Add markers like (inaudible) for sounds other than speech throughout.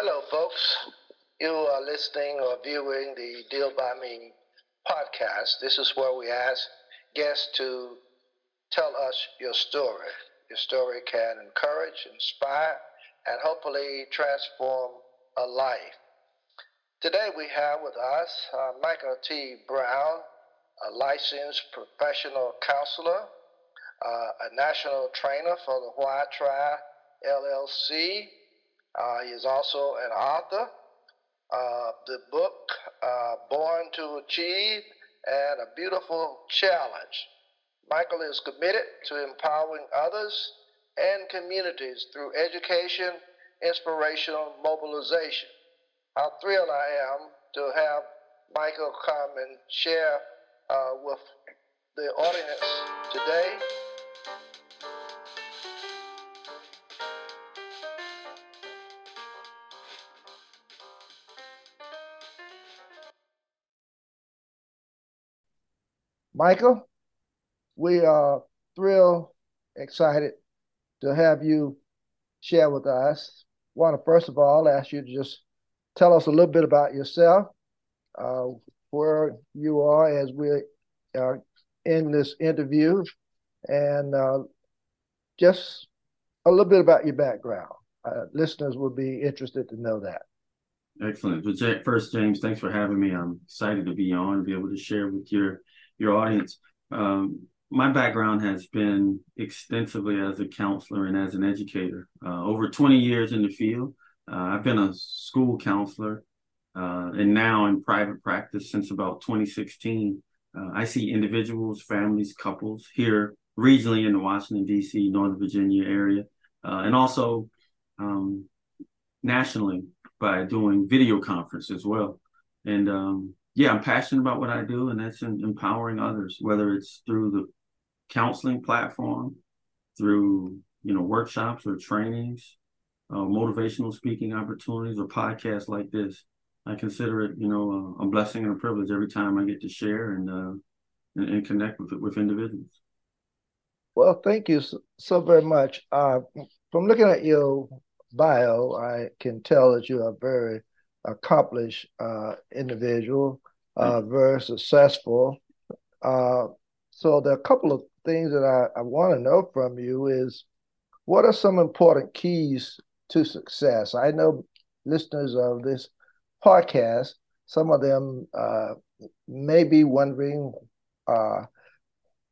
Hello, folks. You are listening or viewing the Deal by Me podcast. This is where we ask guests to tell us your story. Your story can encourage, inspire, and hopefully transform a life. Today we have with us uh, Michael T. Brown, a licensed professional counselor, uh, a national trainer for the Why Try LLC. Uh, he is also an author. Uh, the book uh, Born to Achieve and a Beautiful Challenge. Michael is committed to empowering others and communities through education, inspirational mobilization. How thrilled I am to have Michael come and share uh, with the audience today. Michael, we are thrilled, excited to have you share with us. Want to first of all ask you to just tell us a little bit about yourself, uh, where you are as we are in this interview, and uh, just a little bit about your background. Uh, listeners would be interested to know that. Excellent. First, James, thanks for having me. I'm excited to be on, and be able to share with your your audience. Um, my background has been extensively as a counselor and as an educator. Uh, over 20 years in the field. Uh, I've been a school counselor uh, and now in private practice since about 2016. Uh, I see individuals, families, couples here regionally in the Washington, D.C., Northern Virginia area, uh, and also um, nationally by doing video conference as well. And um, yeah, I'm passionate about what I do, and that's in empowering others, whether it's through the counseling platform, through you know workshops or trainings, uh, motivational speaking opportunities, or podcasts like this. I consider it, you know, a, a blessing and a privilege every time I get to share and uh, and, and, connect with with individuals. Well, thank you so, so very much. Uh, from looking at your bio, I can tell that you are very accomplished uh, individual uh, very successful. Uh, so there are a couple of things that I, I want to know from you is what are some important keys to success? I know listeners of this podcast, some of them uh, may be wondering uh,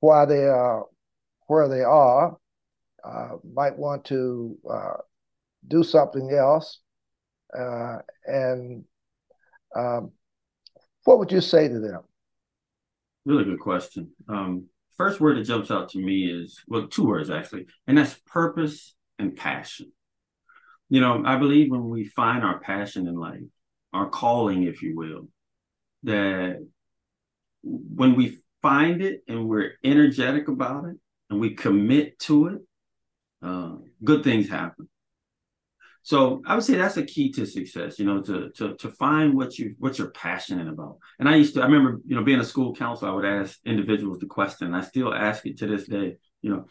why they are where they are, uh, might want to uh, do something else, uh, and um, what would you say to them? Really good question. Um, first word that jumps out to me is well, two words actually, and that's purpose and passion. You know, I believe when we find our passion in life, our calling, if you will, that when we find it and we're energetic about it and we commit to it, uh, good things happen. So I would say that's a key to success, you know, to to to find what you what you're passionate about. And I used to I remember, you know, being a school counselor, I would ask individuals the question, I still ask it to this day, you know,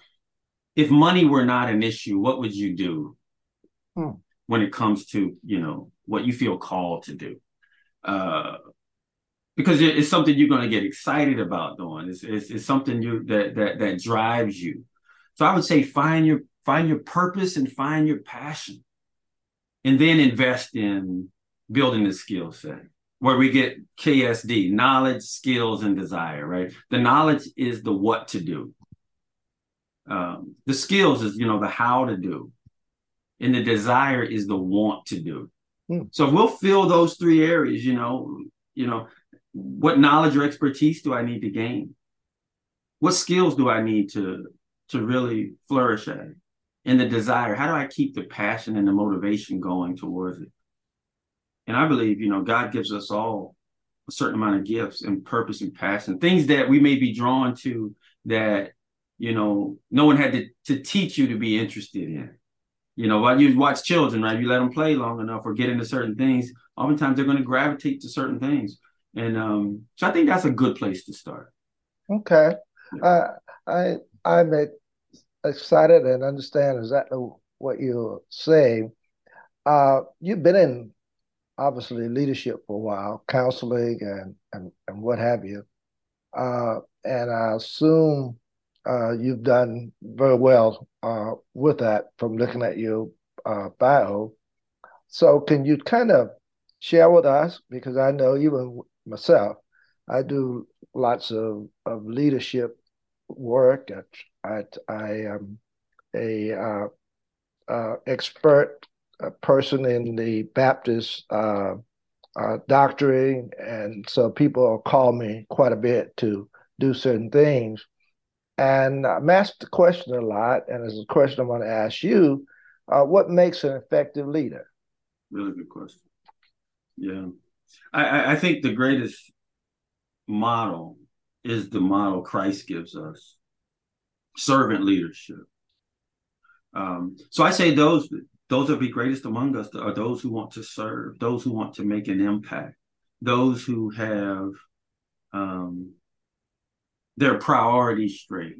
if money were not an issue, what would you do hmm. when it comes to, you know, what you feel called to do? Uh because it's something you're going to get excited about doing. It's, it's, it's something you that that that drives you. So I would say find your find your purpose and find your passion and then invest in building the skill set where we get KSD, knowledge, skills, and desire, right? The knowledge is the what to do. Um, the skills is, you know, the how to do. And the desire is the want to do. Hmm. So if we'll fill those three areas, you know, you know, what knowledge or expertise do I need to gain? What skills do I need to to really flourish at? And the desire. How do I keep the passion and the motivation going towards it? And I believe, you know, God gives us all a certain amount of gifts and purpose and passion, things that we may be drawn to that, you know, no one had to, to teach you to be interested in. You know, while you watch children, right? You let them play long enough or get into certain things, oftentimes they're going to gravitate to certain things. And um, so I think that's a good place to start. Okay. Uh, I I'm excited and understand exactly what you're saying. uh, you've been in obviously leadership for a while, counseling and and, and what have you. Uh, and I assume uh, you've done very well uh, with that from looking at your uh, bio. So, can you kind of share with us? Because I know even myself, I do lots of, of leadership work. I, I am a uh, uh, expert person in the Baptist uh, uh, doctrine, and so people call me quite a bit to do certain things. And I'm asked the question a lot, and it's a question I want to ask you: uh, What makes an effective leader? Really good question. Yeah, I, I think the greatest model is the model Christ gives us: servant leadership. Um, so I say those those that be greatest among us are those who want to serve, those who want to make an impact, those who have um, their priorities straight,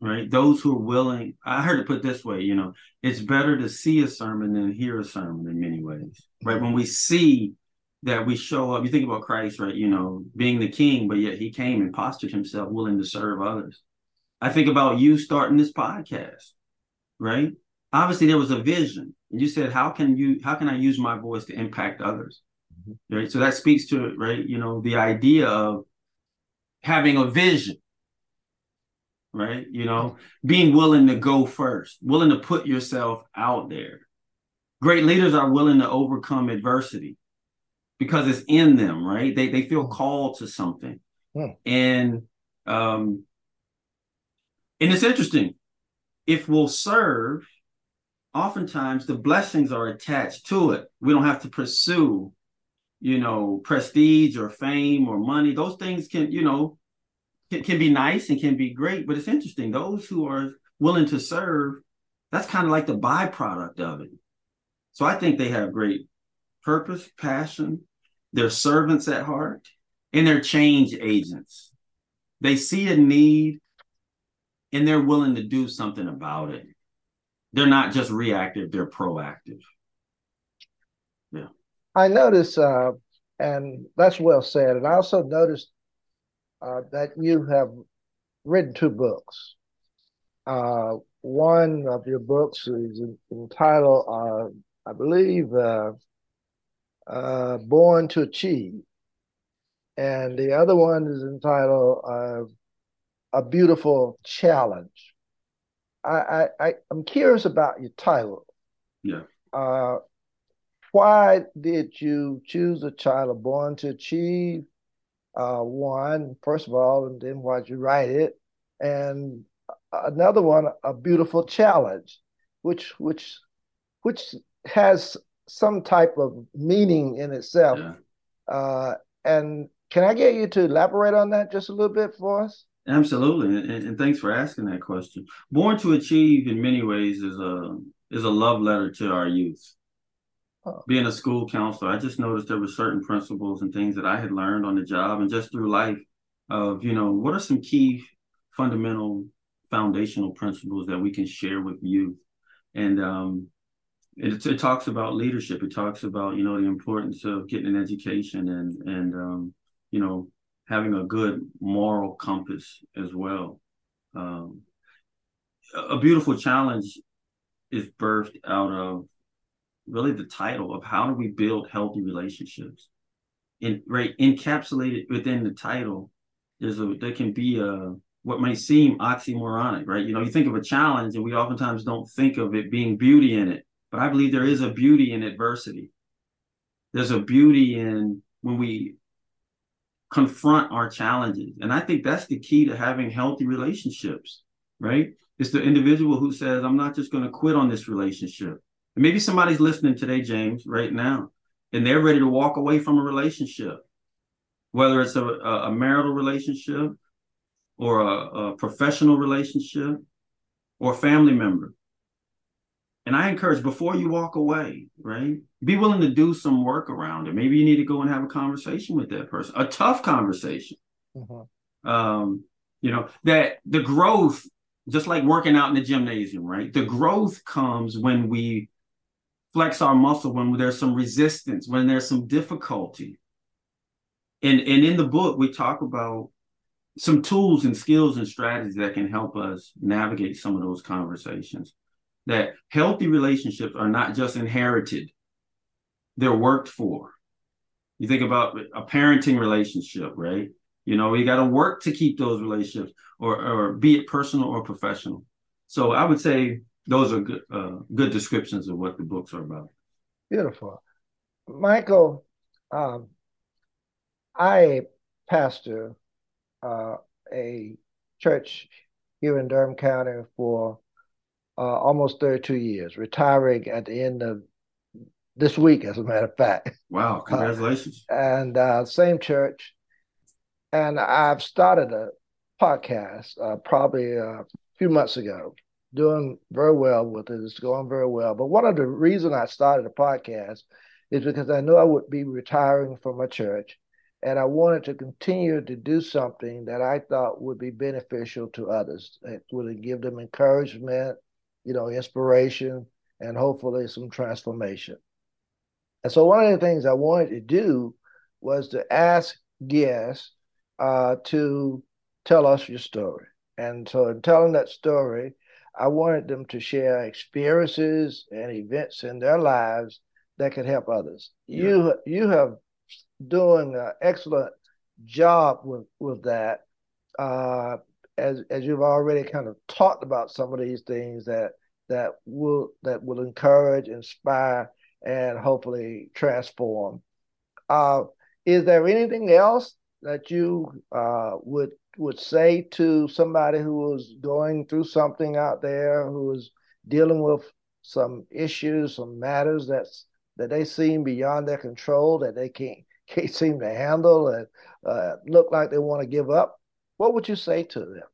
right? Those who are willing. I heard it put this way, you know, it's better to see a sermon than hear a sermon in many ways, right? When we see that we show up, you think about Christ, right? You know, being the king, but yet he came and postured himself willing to serve others. I think about you starting this podcast, right? obviously there was a vision and you said how can you how can i use my voice to impact others mm-hmm. right so that speaks to right you know the idea of having a vision right you know being willing to go first willing to put yourself out there great leaders are willing to overcome adversity because it's in them right they they feel called to something yeah. Hmm. and um and it's interesting if we'll serve oftentimes the blessings are attached to it. We don't have to pursue, you know, prestige or fame or money. Those things can, you know, can, can be nice and can be great, but it's interesting. Those who are willing to serve, that's kind of like the byproduct of it. So I think they have great purpose, passion, they're servants at heart, and they're change agents. They see a need and they're willing to do something about it they're not just reactive, they're proactive. Yeah. I notice, uh, and that's well said. And I also noticed uh, that you have written two books. Uh, one of your books is entitled, uh, I believe, uh, uh, Born to Achieve. And the other one is entitled A Beautiful Challenge. I, I I'm curious about your title. Yeah. Uh, why did you choose the title "Born to Achieve"? Uh, one, first of all, and then why'd you write it? And another one, a beautiful challenge, which which which has some type of meaning in itself. Yeah. Uh, and can I get you to elaborate on that just a little bit for us? Absolutely, and, and, thanks for asking that question. Born to Achieve, in many ways, is a is a love letter to our youth. Oh. Being a school counselor, I just noticed there were certain principles and things that I had learned on the job and just through life. Of you know, what are some key, fundamental, foundational principles that we can share with youth, and um, it, it talks about leadership. It talks about you know the importance of getting an education and and um, you know having a good moral compass as well. Um, a beautiful challenge is birthed out of really the title of how do we build healthy relationships. And right encapsulated within the title, there's a there can be a what may seem oxymoronic, right? You know, you think of a challenge and we oftentimes don't think of it being beauty in it. But I believe there is a beauty in adversity. There's a beauty in when we confront our challenges. And I think that's the key to having healthy relationships, right? It's the individual who says, I'm not just going to quit on this relationship. And maybe somebody's listening today, James, right now, and they're ready to walk away from a relationship, whether it's a, a marital relationship or a, a professional relationship or a family member. And I encourage before you walk away, right? Be willing to do some work around it. Maybe you need to go and have a conversation with that person, a tough conversation. Mm-hmm. Um, you know, that the growth, just like working out in the gymnasium, right? The growth comes when we flex our muscle when there's some resistance, when there's some difficulty. And, and in the book, we talk about some tools and skills and strategies that can help us navigate some of those conversations. That healthy relationships are not just inherited, they're worked for. You think about a parenting relationship, right? You know, you got to work to keep those relationships, or or be it personal or professional. So I would say those are good uh, good descriptions of what the books are about. Beautiful, Michael. Um, I pastor uh, a church here in Durham County for almost 32 years, retiring at the end of this week, as a matter of fact. Wow, congratulations. Uh, and uh, same church. And I've started a podcast uh, probably a few months ago, doing very well with it. It's going very well. But one of the reasons I started a podcast is because I knew I would be retiring from a church and I wanted to continue to do something that I thought would be beneficial to others. It would give them encouragement, you know, inspiration, and hopefully some transformation. And so one of the things I wanted to do was to ask guests uh, to tell us your story. And so in telling that story, I wanted them to share experiences and events in their lives that could help others. Yeah. You you have doing an excellent job with with that. Uh, as as you've already kind of talked about some of these things that that will that will encourage, inspire, and hopefully transform. Uh, is there anything else that you uh, would would say to somebody who is going through something out there, who is dealing with some issues, some matters that's that they seem beyond their control, that they can't (laughs) can't seem to handle and uh, look like they want to give up, what would you say to them?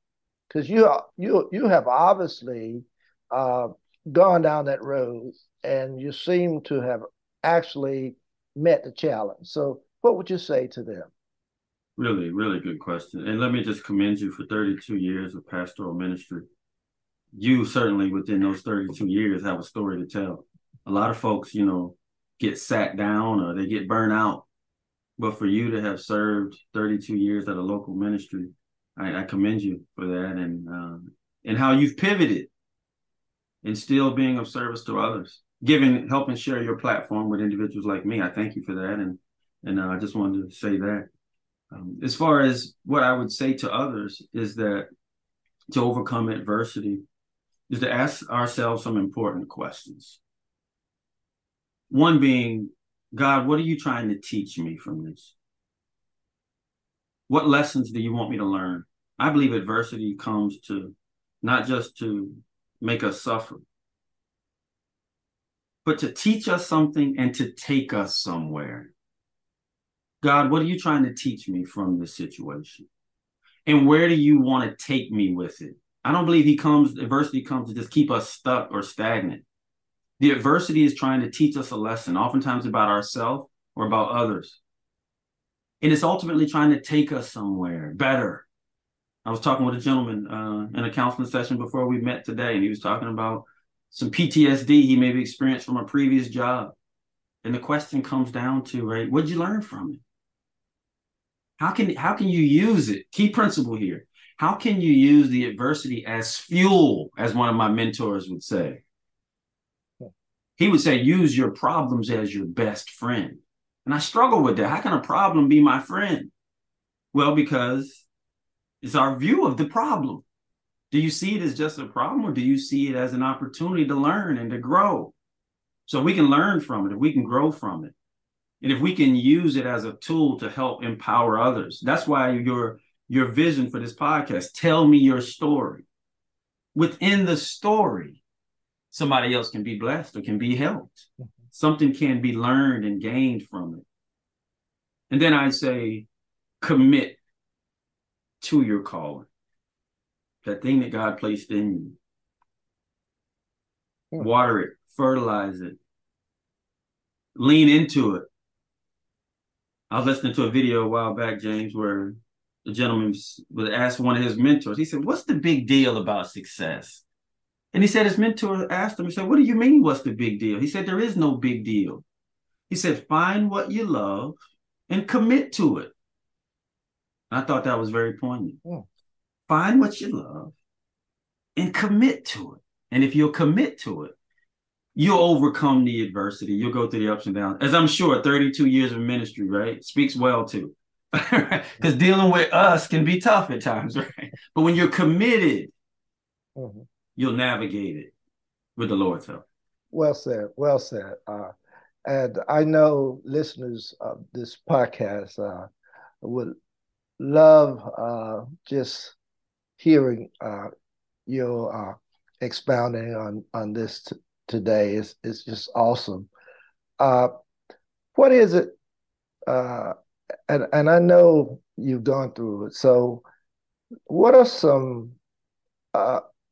Because you you you have obviously uh, gone down that road, and you seem to have actually met the challenge. So, what would you say to them? Really, really good question. And let me just commend you for 32 years of pastoral ministry. You certainly, within those 32 years, have a story to tell. A lot of folks, you know, get sat down or they get burnt out but for you to have served 32 years at a local ministry, I, I commend you for that and um, and how you've pivoted and still being of service to others, giving helping share your platform with individuals like me. I thank you for that, and and uh, I just wanted to say that. Um, as far as what I would say to others is that to overcome adversity is to ask ourselves some important questions. One being, God, what are you trying to teach me from this? What lessons do you want me to learn? I believe adversity comes to not just to make us suffer, but to teach us something and to take us somewhere. God, what are you trying to teach me from this situation? And where do you want to take me with it? I don't believe he comes, adversity comes to just keep us stuck or stagnant. The adversity is trying to teach us a lesson, oftentimes about ourselves or about others. And it's ultimately trying to take us somewhere better. I was talking with a gentleman uh, in a counseling session before we met today, and he was talking about some PTSD he maybe experienced from a previous job. And the question comes down to, right, what did you learn from it? How can how can you use it? Key principle here. How can you use the adversity as fuel, as one of my mentors would say? he would say, use your problems as your best friend. And I struggle with that. How can a problem be my friend? Well, because it's our view of the problem. Do you see it as just a problem or do you see it as an opportunity to learn and to grow? So we can learn from it, if we can grow from it. And if we can use it as a tool to help empower others. That's why your your vision for this podcast, tell me your story. Within the story, somebody else can be blessed or can be helped. Something can be learned and gained from it. And then I say, commit to your calling, that thing that God placed in you. Yeah. Water it, fertilize it, lean into it. I was listening to a video a while back, James, where the gentleman was asked one of his mentors, he said, What's the big deal about success? And he said his mentor asked him, he said, What do you mean, what's the big deal? He said, There is no big deal. He said, Find what you love and commit to it. I thought that was very poignant. Mm. Find what you love and commit to it. And if you'll commit to it, you'll overcome the adversity. You'll go through the ups and downs. As I'm sure 32 years of ministry, right, speaks well to. Because (laughs) dealing with us can be tough at times, (laughs) right? But when you're committed, mm-hmm. You'll navigate it with the Lord's help. Well said. Well said. Uh, and I know listeners of this podcast uh, would love uh, just hearing uh, your uh, expounding on on this t- today. It's it's just awesome. Uh, what is it? And and I know you've gone through it. So, what are some?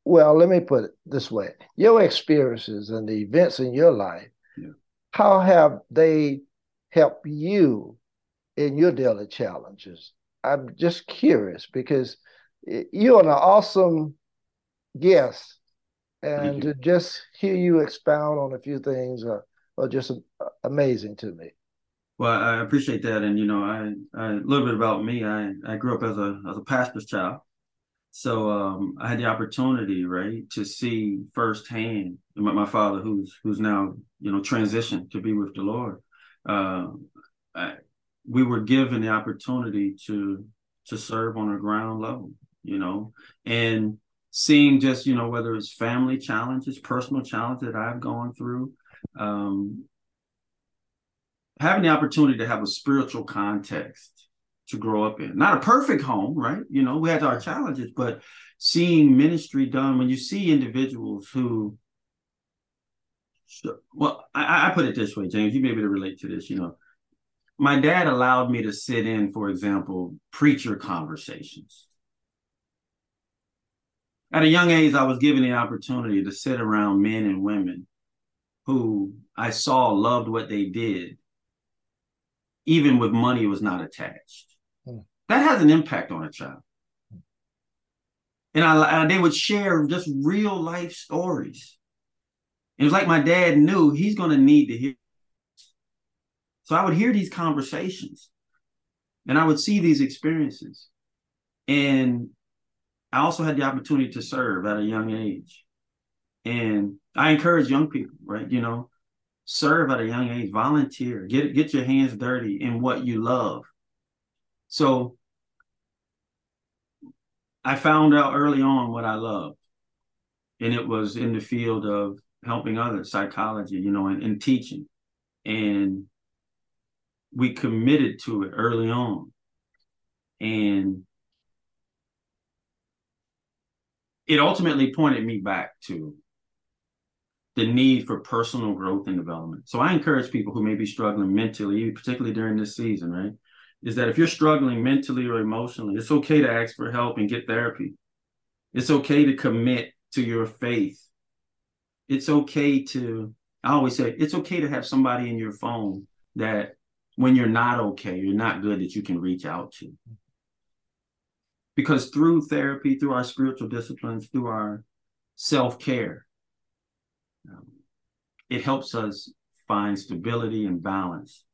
Well, let me put it this way: your experiences and the events in your life. Yeah. How have they helped you in your daily challenges? I'm just curious because you're an awesome guest, and to just hear you expound on a few things are, are just amazing to me. Well, I appreciate that, and you know, I, I a little bit about me. I I grew up as a as a pastor's child, so um, I had the opportunity, right, to see firsthand my, my father, who's who's now you know transitioned to be with the Lord. Uh, I, we were given the opportunity to to serve on a ground level, you know, and seeing just you know whether it's family challenges, personal challenges that I've gone through, um, having the opportunity to have a spiritual context to grow up in. Not a perfect home, right? You know, we had our challenges, but seeing ministry done when you see individuals who well, I, I put it this way, James, you may be able to relate to this, you know. My dad allowed me to sit in, for example, preacher conversations. At a young age, I was given the opportunity to sit around men and women who I saw loved what they did even with money was not attached. Hmm. That has an impact on a child. And I, I, they would share just real life stories. It was like my dad knew he's going to need to hear. So I would hear these conversations and I would see these experiences. And I also had the opportunity to serve at a young age. And I encourage young people, right? You know, serve at a young age, volunteer, get get your hands dirty in what you love. So I found out early on what I loved, and it was in the field of helping others, psychology, you know, and, and teaching, and we committed to it early on, and it ultimately pointed me back to the need for personal growth and development. So I encourage people who may be struggling mentally, particularly during this season, right? Is that if you're struggling mentally or emotionally, it's okay to ask for help and get therapy. It's okay to commit to your faith. It's okay to, I always say, it's okay to have somebody in your phone that when you're not okay, you're not good, that you can reach out to. Because through therapy, through our spiritual disciplines, through our self care, um, it helps us find stability and balance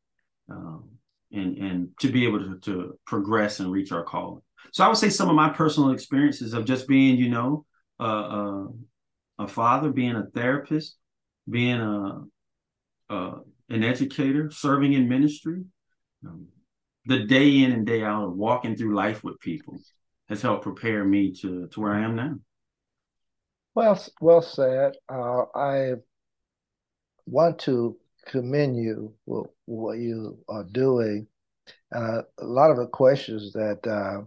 um, and, and to be able to, to progress and reach our calling. So I would say some of my personal experiences of just being, you know, uh, uh, a father, being a therapist, being a, a an educator, serving in ministry, um, the day in and day out of walking through life with people has helped prepare me to to where I am now. Well, well said. Uh, I want to commend you for what you are doing. Uh, a lot of the questions that uh,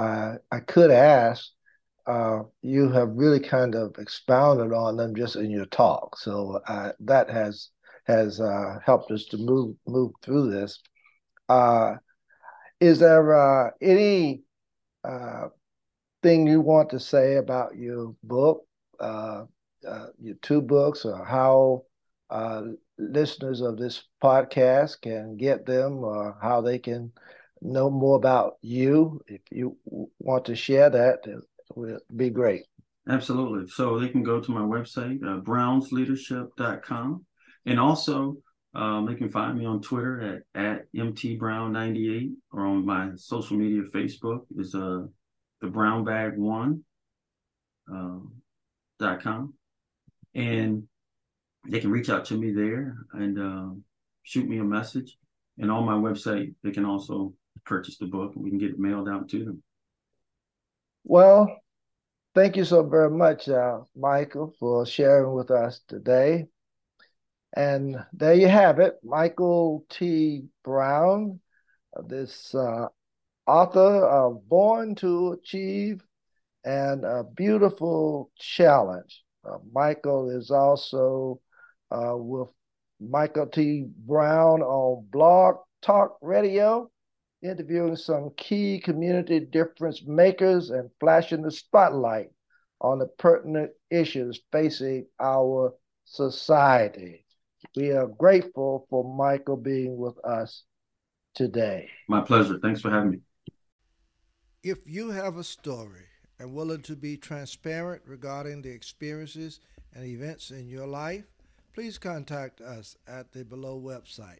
I, I could ask, uh, you have really kind of expounded on them just in your talk. So uh, that has has uh, helped us to move move through this. is there any thing you want to say about your book, uh, uh, your two books, or how uh, listeners of this podcast can get them, or how they can know more about you? If you want to share that, it would be great. Absolutely. So they can go to my website, uh, brownsleadership.com. And also, um, they can find me on Twitter at, at mtbrown98 or on my social media Facebook is uh, the brown bag one um, dot com. And they can reach out to me there and uh, shoot me a message. And on my website, they can also purchase the book and we can get it mailed out to them. Well, thank you so very much, uh, Michael, for sharing with us today. And there you have it, Michael T. Brown, this uh, author of Born to Achieve and a Beautiful Challenge. Uh, Michael is also uh, with Michael T. Brown on Blog Talk Radio, interviewing some key community difference makers and flashing the spotlight on the pertinent issues facing our society. We are grateful for Michael being with us today. My pleasure. Thanks for having me. If you have a story and willing to be transparent regarding the experiences and events in your life, please contact us at the below website.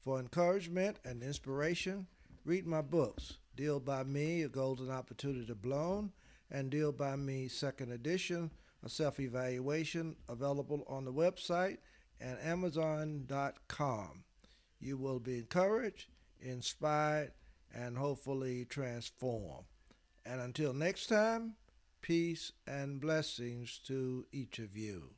For encouragement and inspiration, read my books, Deal by Me, A Golden Opportunity Blown, and Deal by Me, Second Edition, a self evaluation available on the website and Amazon.com. You will be encouraged, inspired, and hopefully transformed. And until next time, peace and blessings to each of you.